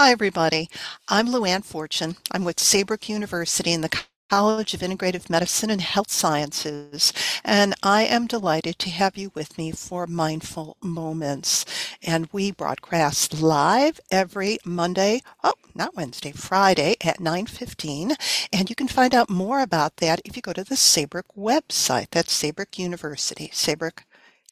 Hi, everybody. I'm Luann Fortune. I'm with Saybrook University in the College of Integrative Medicine and Health Sciences, and I am delighted to have you with me for Mindful Moments. And we broadcast live every Monday, oh, not Wednesday, Friday at 9.15. And you can find out more about that if you go to the Saybrook website. That's Saybrook University, Saybrook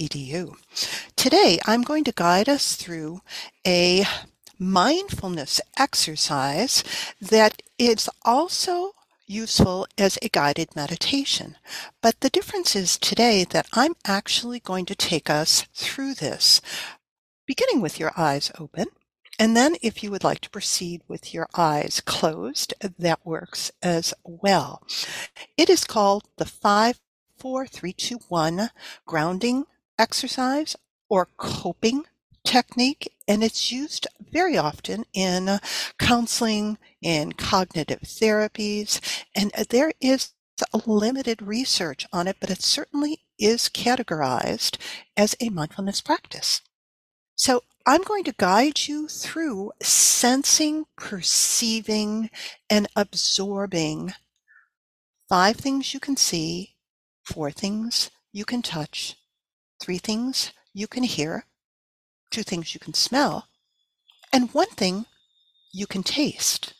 edu. Today, I'm going to guide us through a mindfulness exercise that is also useful as a guided meditation. But the difference is today that I'm actually going to take us through this, beginning with your eyes open. And then if you would like to proceed with your eyes closed, that works as well. It is called the 5 4 3 2 1 grounding exercise or coping technique, and it's used very often in counseling, in cognitive therapies, and uh, there is limited research on it, but it certainly is categorized as a mindfulness practice. So I'm going to guide you through sensing, perceiving, and absorbing five things you can see, four things you can touch, three things you can hear, two things you can smell, and one thing you can taste.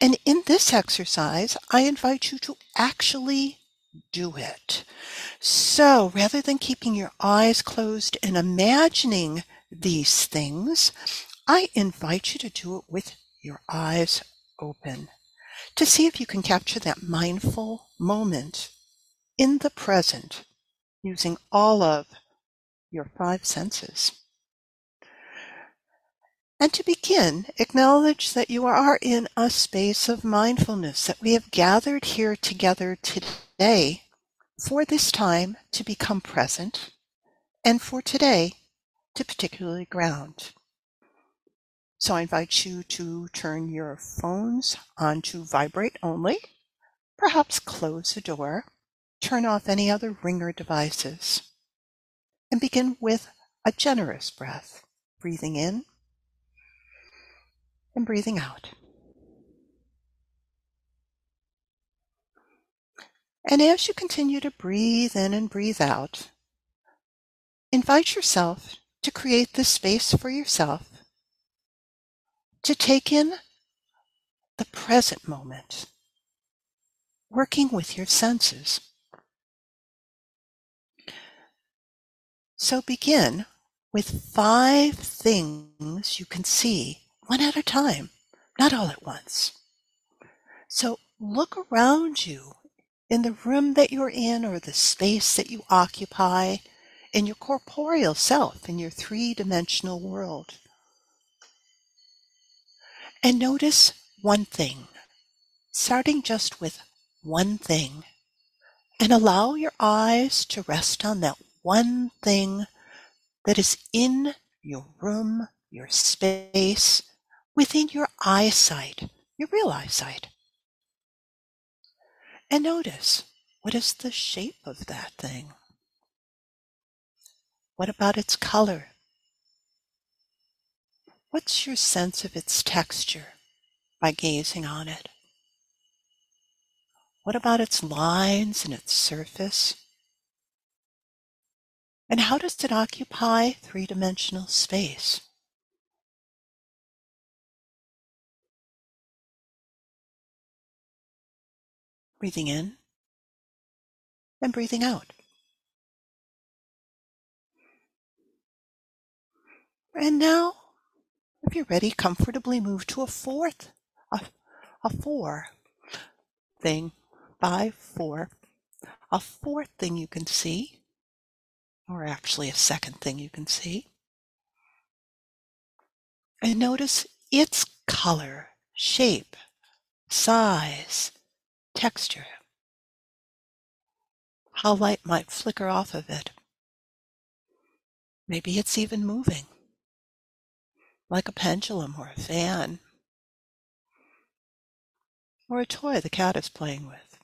And in this exercise, I invite you to actually do it. So rather than keeping your eyes closed and imagining these things, I invite you to do it with your eyes open to see if you can capture that mindful moment in the present using all of your five senses. And to begin, acknowledge that you are in a space of mindfulness, that we have gathered here together today for this time to become present, and for today to particularly ground. So I invite you to turn your phones on to vibrate only, perhaps close the door, turn off any other ringer devices, and begin with a generous breath, breathing in and breathing out. And as you continue to breathe in and breathe out, invite yourself to create this space for yourself to take in the present moment, working with your senses. So begin with five things you can see one at a time, not all at once. So look around you in the room that you're in or the space that you occupy in your corporeal self, in your three dimensional world. And notice one thing, starting just with one thing, and allow your eyes to rest on that one thing that is in your room, your space, within your eyesight, your real eyesight. And notice what is the shape of that thing? What about its color? What's your sense of its texture by gazing on it? What about its lines and its surface? And how does it occupy three dimensional space? Breathing in and breathing out. And now, if you're ready, comfortably move to a fourth, a, a four thing, five, four, a fourth thing you can see, or actually a second thing you can see. And notice its color, shape, size, texture. How light might flicker off of it. Maybe it's even moving, like a pendulum or a fan, or a toy the cat is playing with.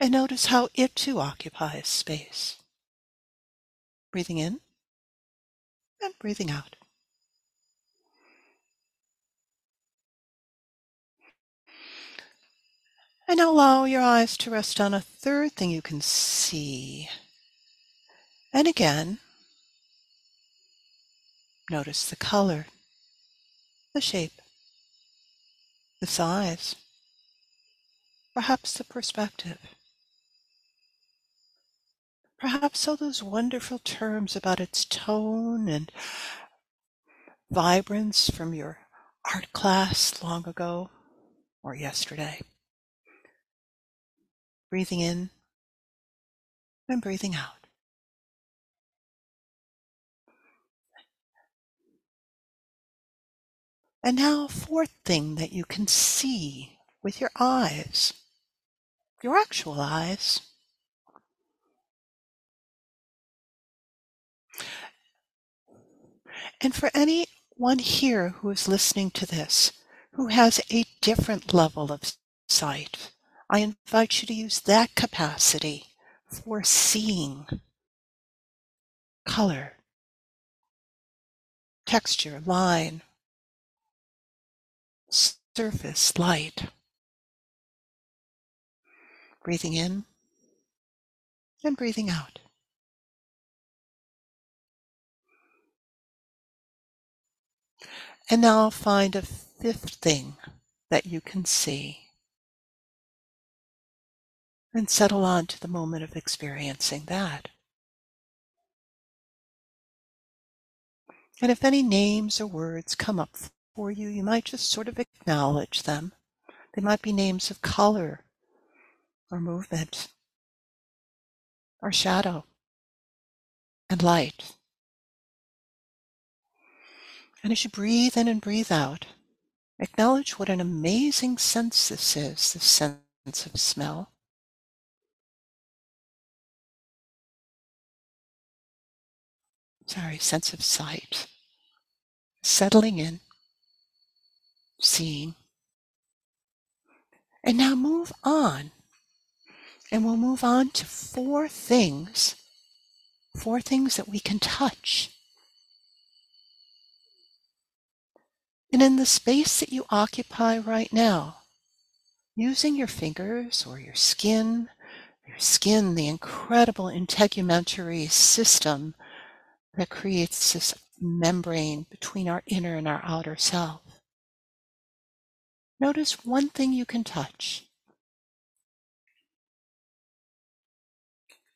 And notice how it too occupies space. Breathing in and breathing out. And allow your eyes to rest on a third thing you can see. And again, notice the color, the shape, the size, perhaps the perspective. Perhaps all those wonderful terms about its tone and vibrance from your art class long ago or yesterday. Breathing in and breathing out. And now, fourth thing that you can see with your eyes, your actual eyes. And for anyone here who is listening to this who has a different level of sight, I invite you to use that capacity for seeing color, texture, line, surface, light. Breathing in and breathing out. And now find a fifth thing that you can see. And settle on to the moment of experiencing that. And if any names or words come up for you, you might just sort of acknowledge them. They might be names of color or movement or shadow and light. And as you breathe in and breathe out, acknowledge what an amazing sense this is, this sense of smell. Sorry, sense of sight. Settling in, seeing. And now move on. And we'll move on to four things, four things that we can touch And in the space that you occupy right now, using your fingers or your skin, your skin, the incredible integumentary system that creates this membrane between our inner and our outer self. Notice one thing you can touch.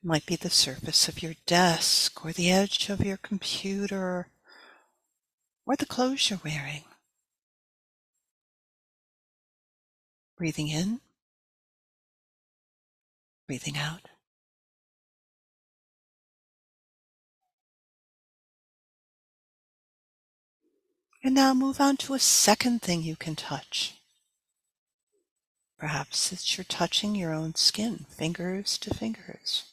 Might be the surface of your desk or the edge of your computer or the clothes you're wearing. Breathing in, breathing out. And now move on to a second thing you can touch. Perhaps it's you're touching your own skin, fingers to fingers.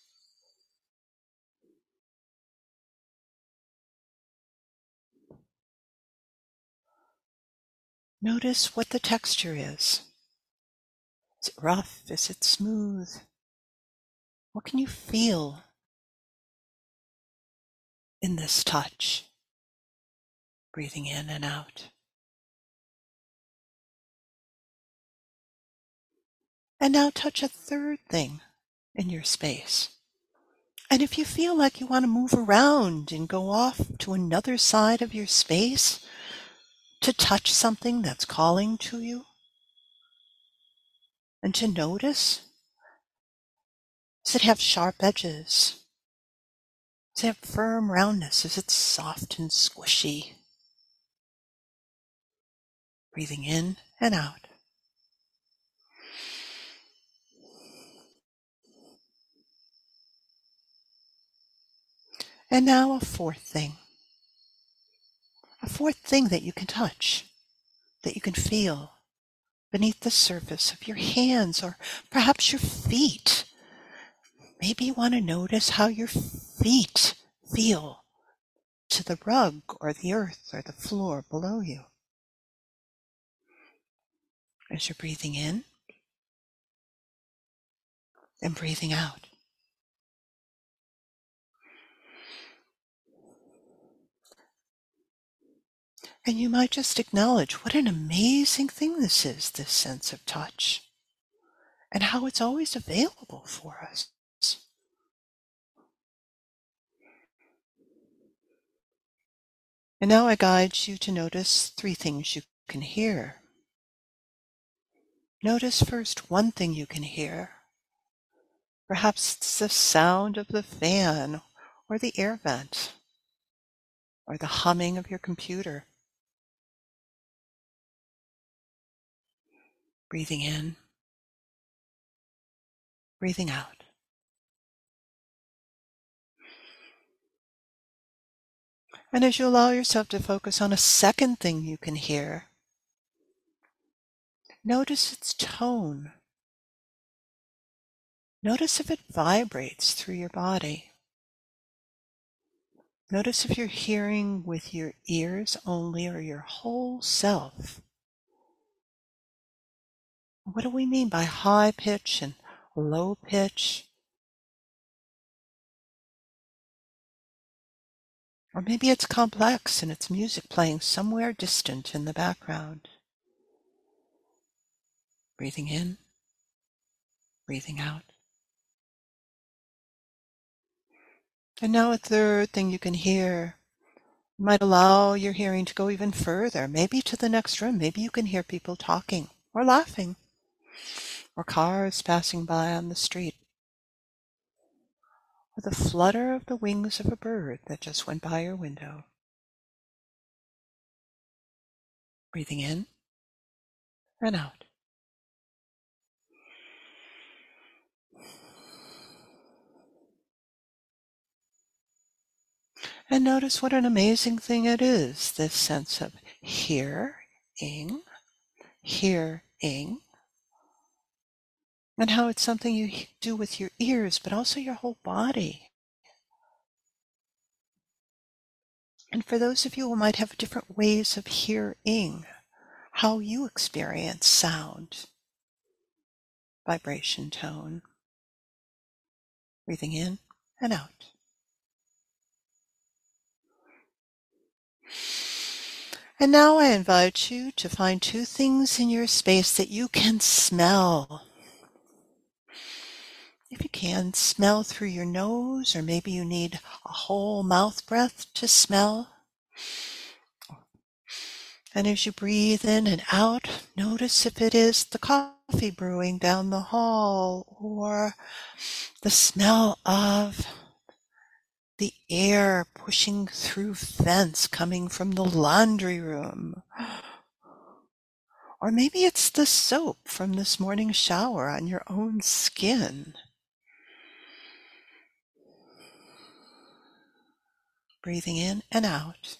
Notice what the texture is. Is it rough? Is it smooth? What can you feel in this touch? Breathing in and out. And now touch a third thing in your space. And if you feel like you want to move around and go off to another side of your space to touch something that's calling to you, and to notice does it have sharp edges? Does it have firm roundness? Is it soft and squishy? Breathing in and out. And now a fourth thing. A fourth thing that you can touch, that you can feel, beneath the surface of your hands or perhaps your feet. Maybe you want to notice how your feet feel to the rug or the earth or the floor below you. As you're breathing in and breathing out. And you might just acknowledge what an amazing thing this is, this sense of touch. and how it's always available for us. And now I guide you to notice three things you can hear. Notice first one thing you can hear. Perhaps it's the sound of the fan or the air vent or the humming of your computer. Breathing in, breathing out. And as you allow yourself to focus on a second thing you can hear, notice its tone. Notice if it vibrates through your body. Notice if you're hearing with your ears only or your whole self. What do we mean by high pitch and low pitch? Or maybe it's complex and it's music playing somewhere distant in the background. Breathing in, breathing out. And now a third thing you can hear. Might allow your hearing to go even further, maybe to the next room. Maybe you can hear people talking or laughing or cars passing by on the street or the flutter of the wings of a bird that just went by your window. Breathing in and out. And notice what an amazing thing it is, this sense of hearing, hearing, and how it's something you do with your ears, but also your whole body. And for those of you who might have different ways of hearing, how you experience sound, vibration, tone, breathing in and out. And now I invite you to find two things in your space that you can smell if you can, smell through your nose, or maybe you need a whole mouth breath to smell. And as you breathe in and out, notice if it is the coffee brewing down the hall or the smell of the air pushing through vents coming from the laundry room. Or maybe it's the soap from this morning's shower on your own skin. breathing in and out.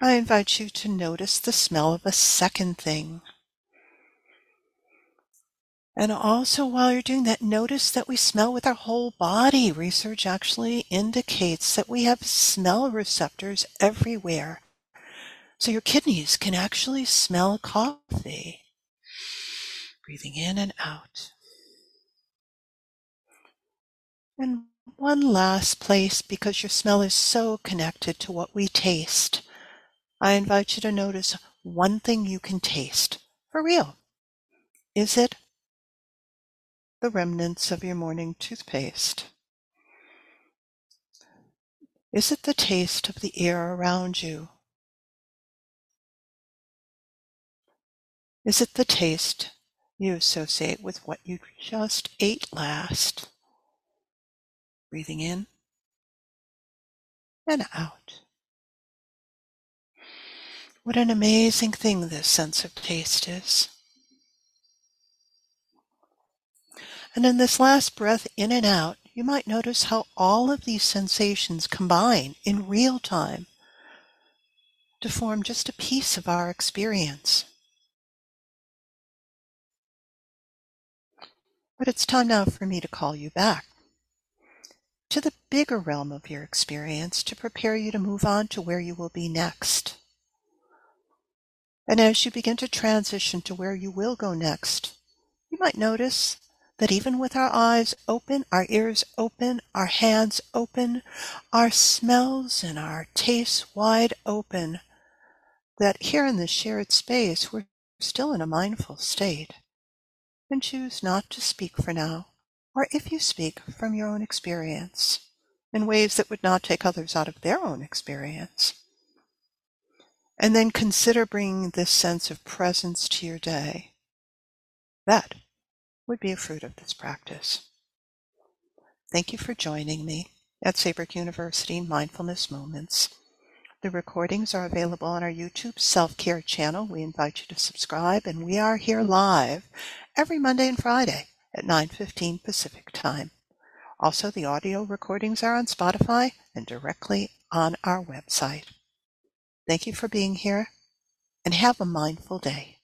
I invite you to notice the smell of a second thing. And also, while you're doing that, notice that we smell with our whole body. Research actually indicates that we have smell receptors everywhere. So your kidneys can actually smell coffee. Breathing in and out. And one last place because your smell is so connected to what we taste. I invite you to notice one thing you can taste for real. Is it the remnants of your morning toothpaste? Is it the taste of the air around you? Is it the taste you associate with what you just ate last? Breathing in and out. What an amazing thing this sense of taste is. And in this last breath in and out, you might notice how all of these sensations combine in real time to form just a piece of our experience. But it's time now for me to call you back to the bigger realm of your experience to prepare you to move on to where you will be next. And as you begin to transition to where you will go next, you might notice that even with our eyes open, our ears open, our hands open, our smells and our tastes wide open, that here in this shared space, we're still in a mindful state. and choose not to speak for now, or if you speak from your own experience in ways that would not take others out of their own experience. And then consider bringing this sense of presence to your day. That would be a fruit of this practice. Thank you for joining me at Saybrook University Mindfulness Moments. The recordings are available on our YouTube self care channel. We invite you to subscribe, and we are here live every Monday and Friday at 9:15 Pacific Time. Also, the audio recordings are on Spotify and directly on our website. Thank you for being here, and have a mindful day.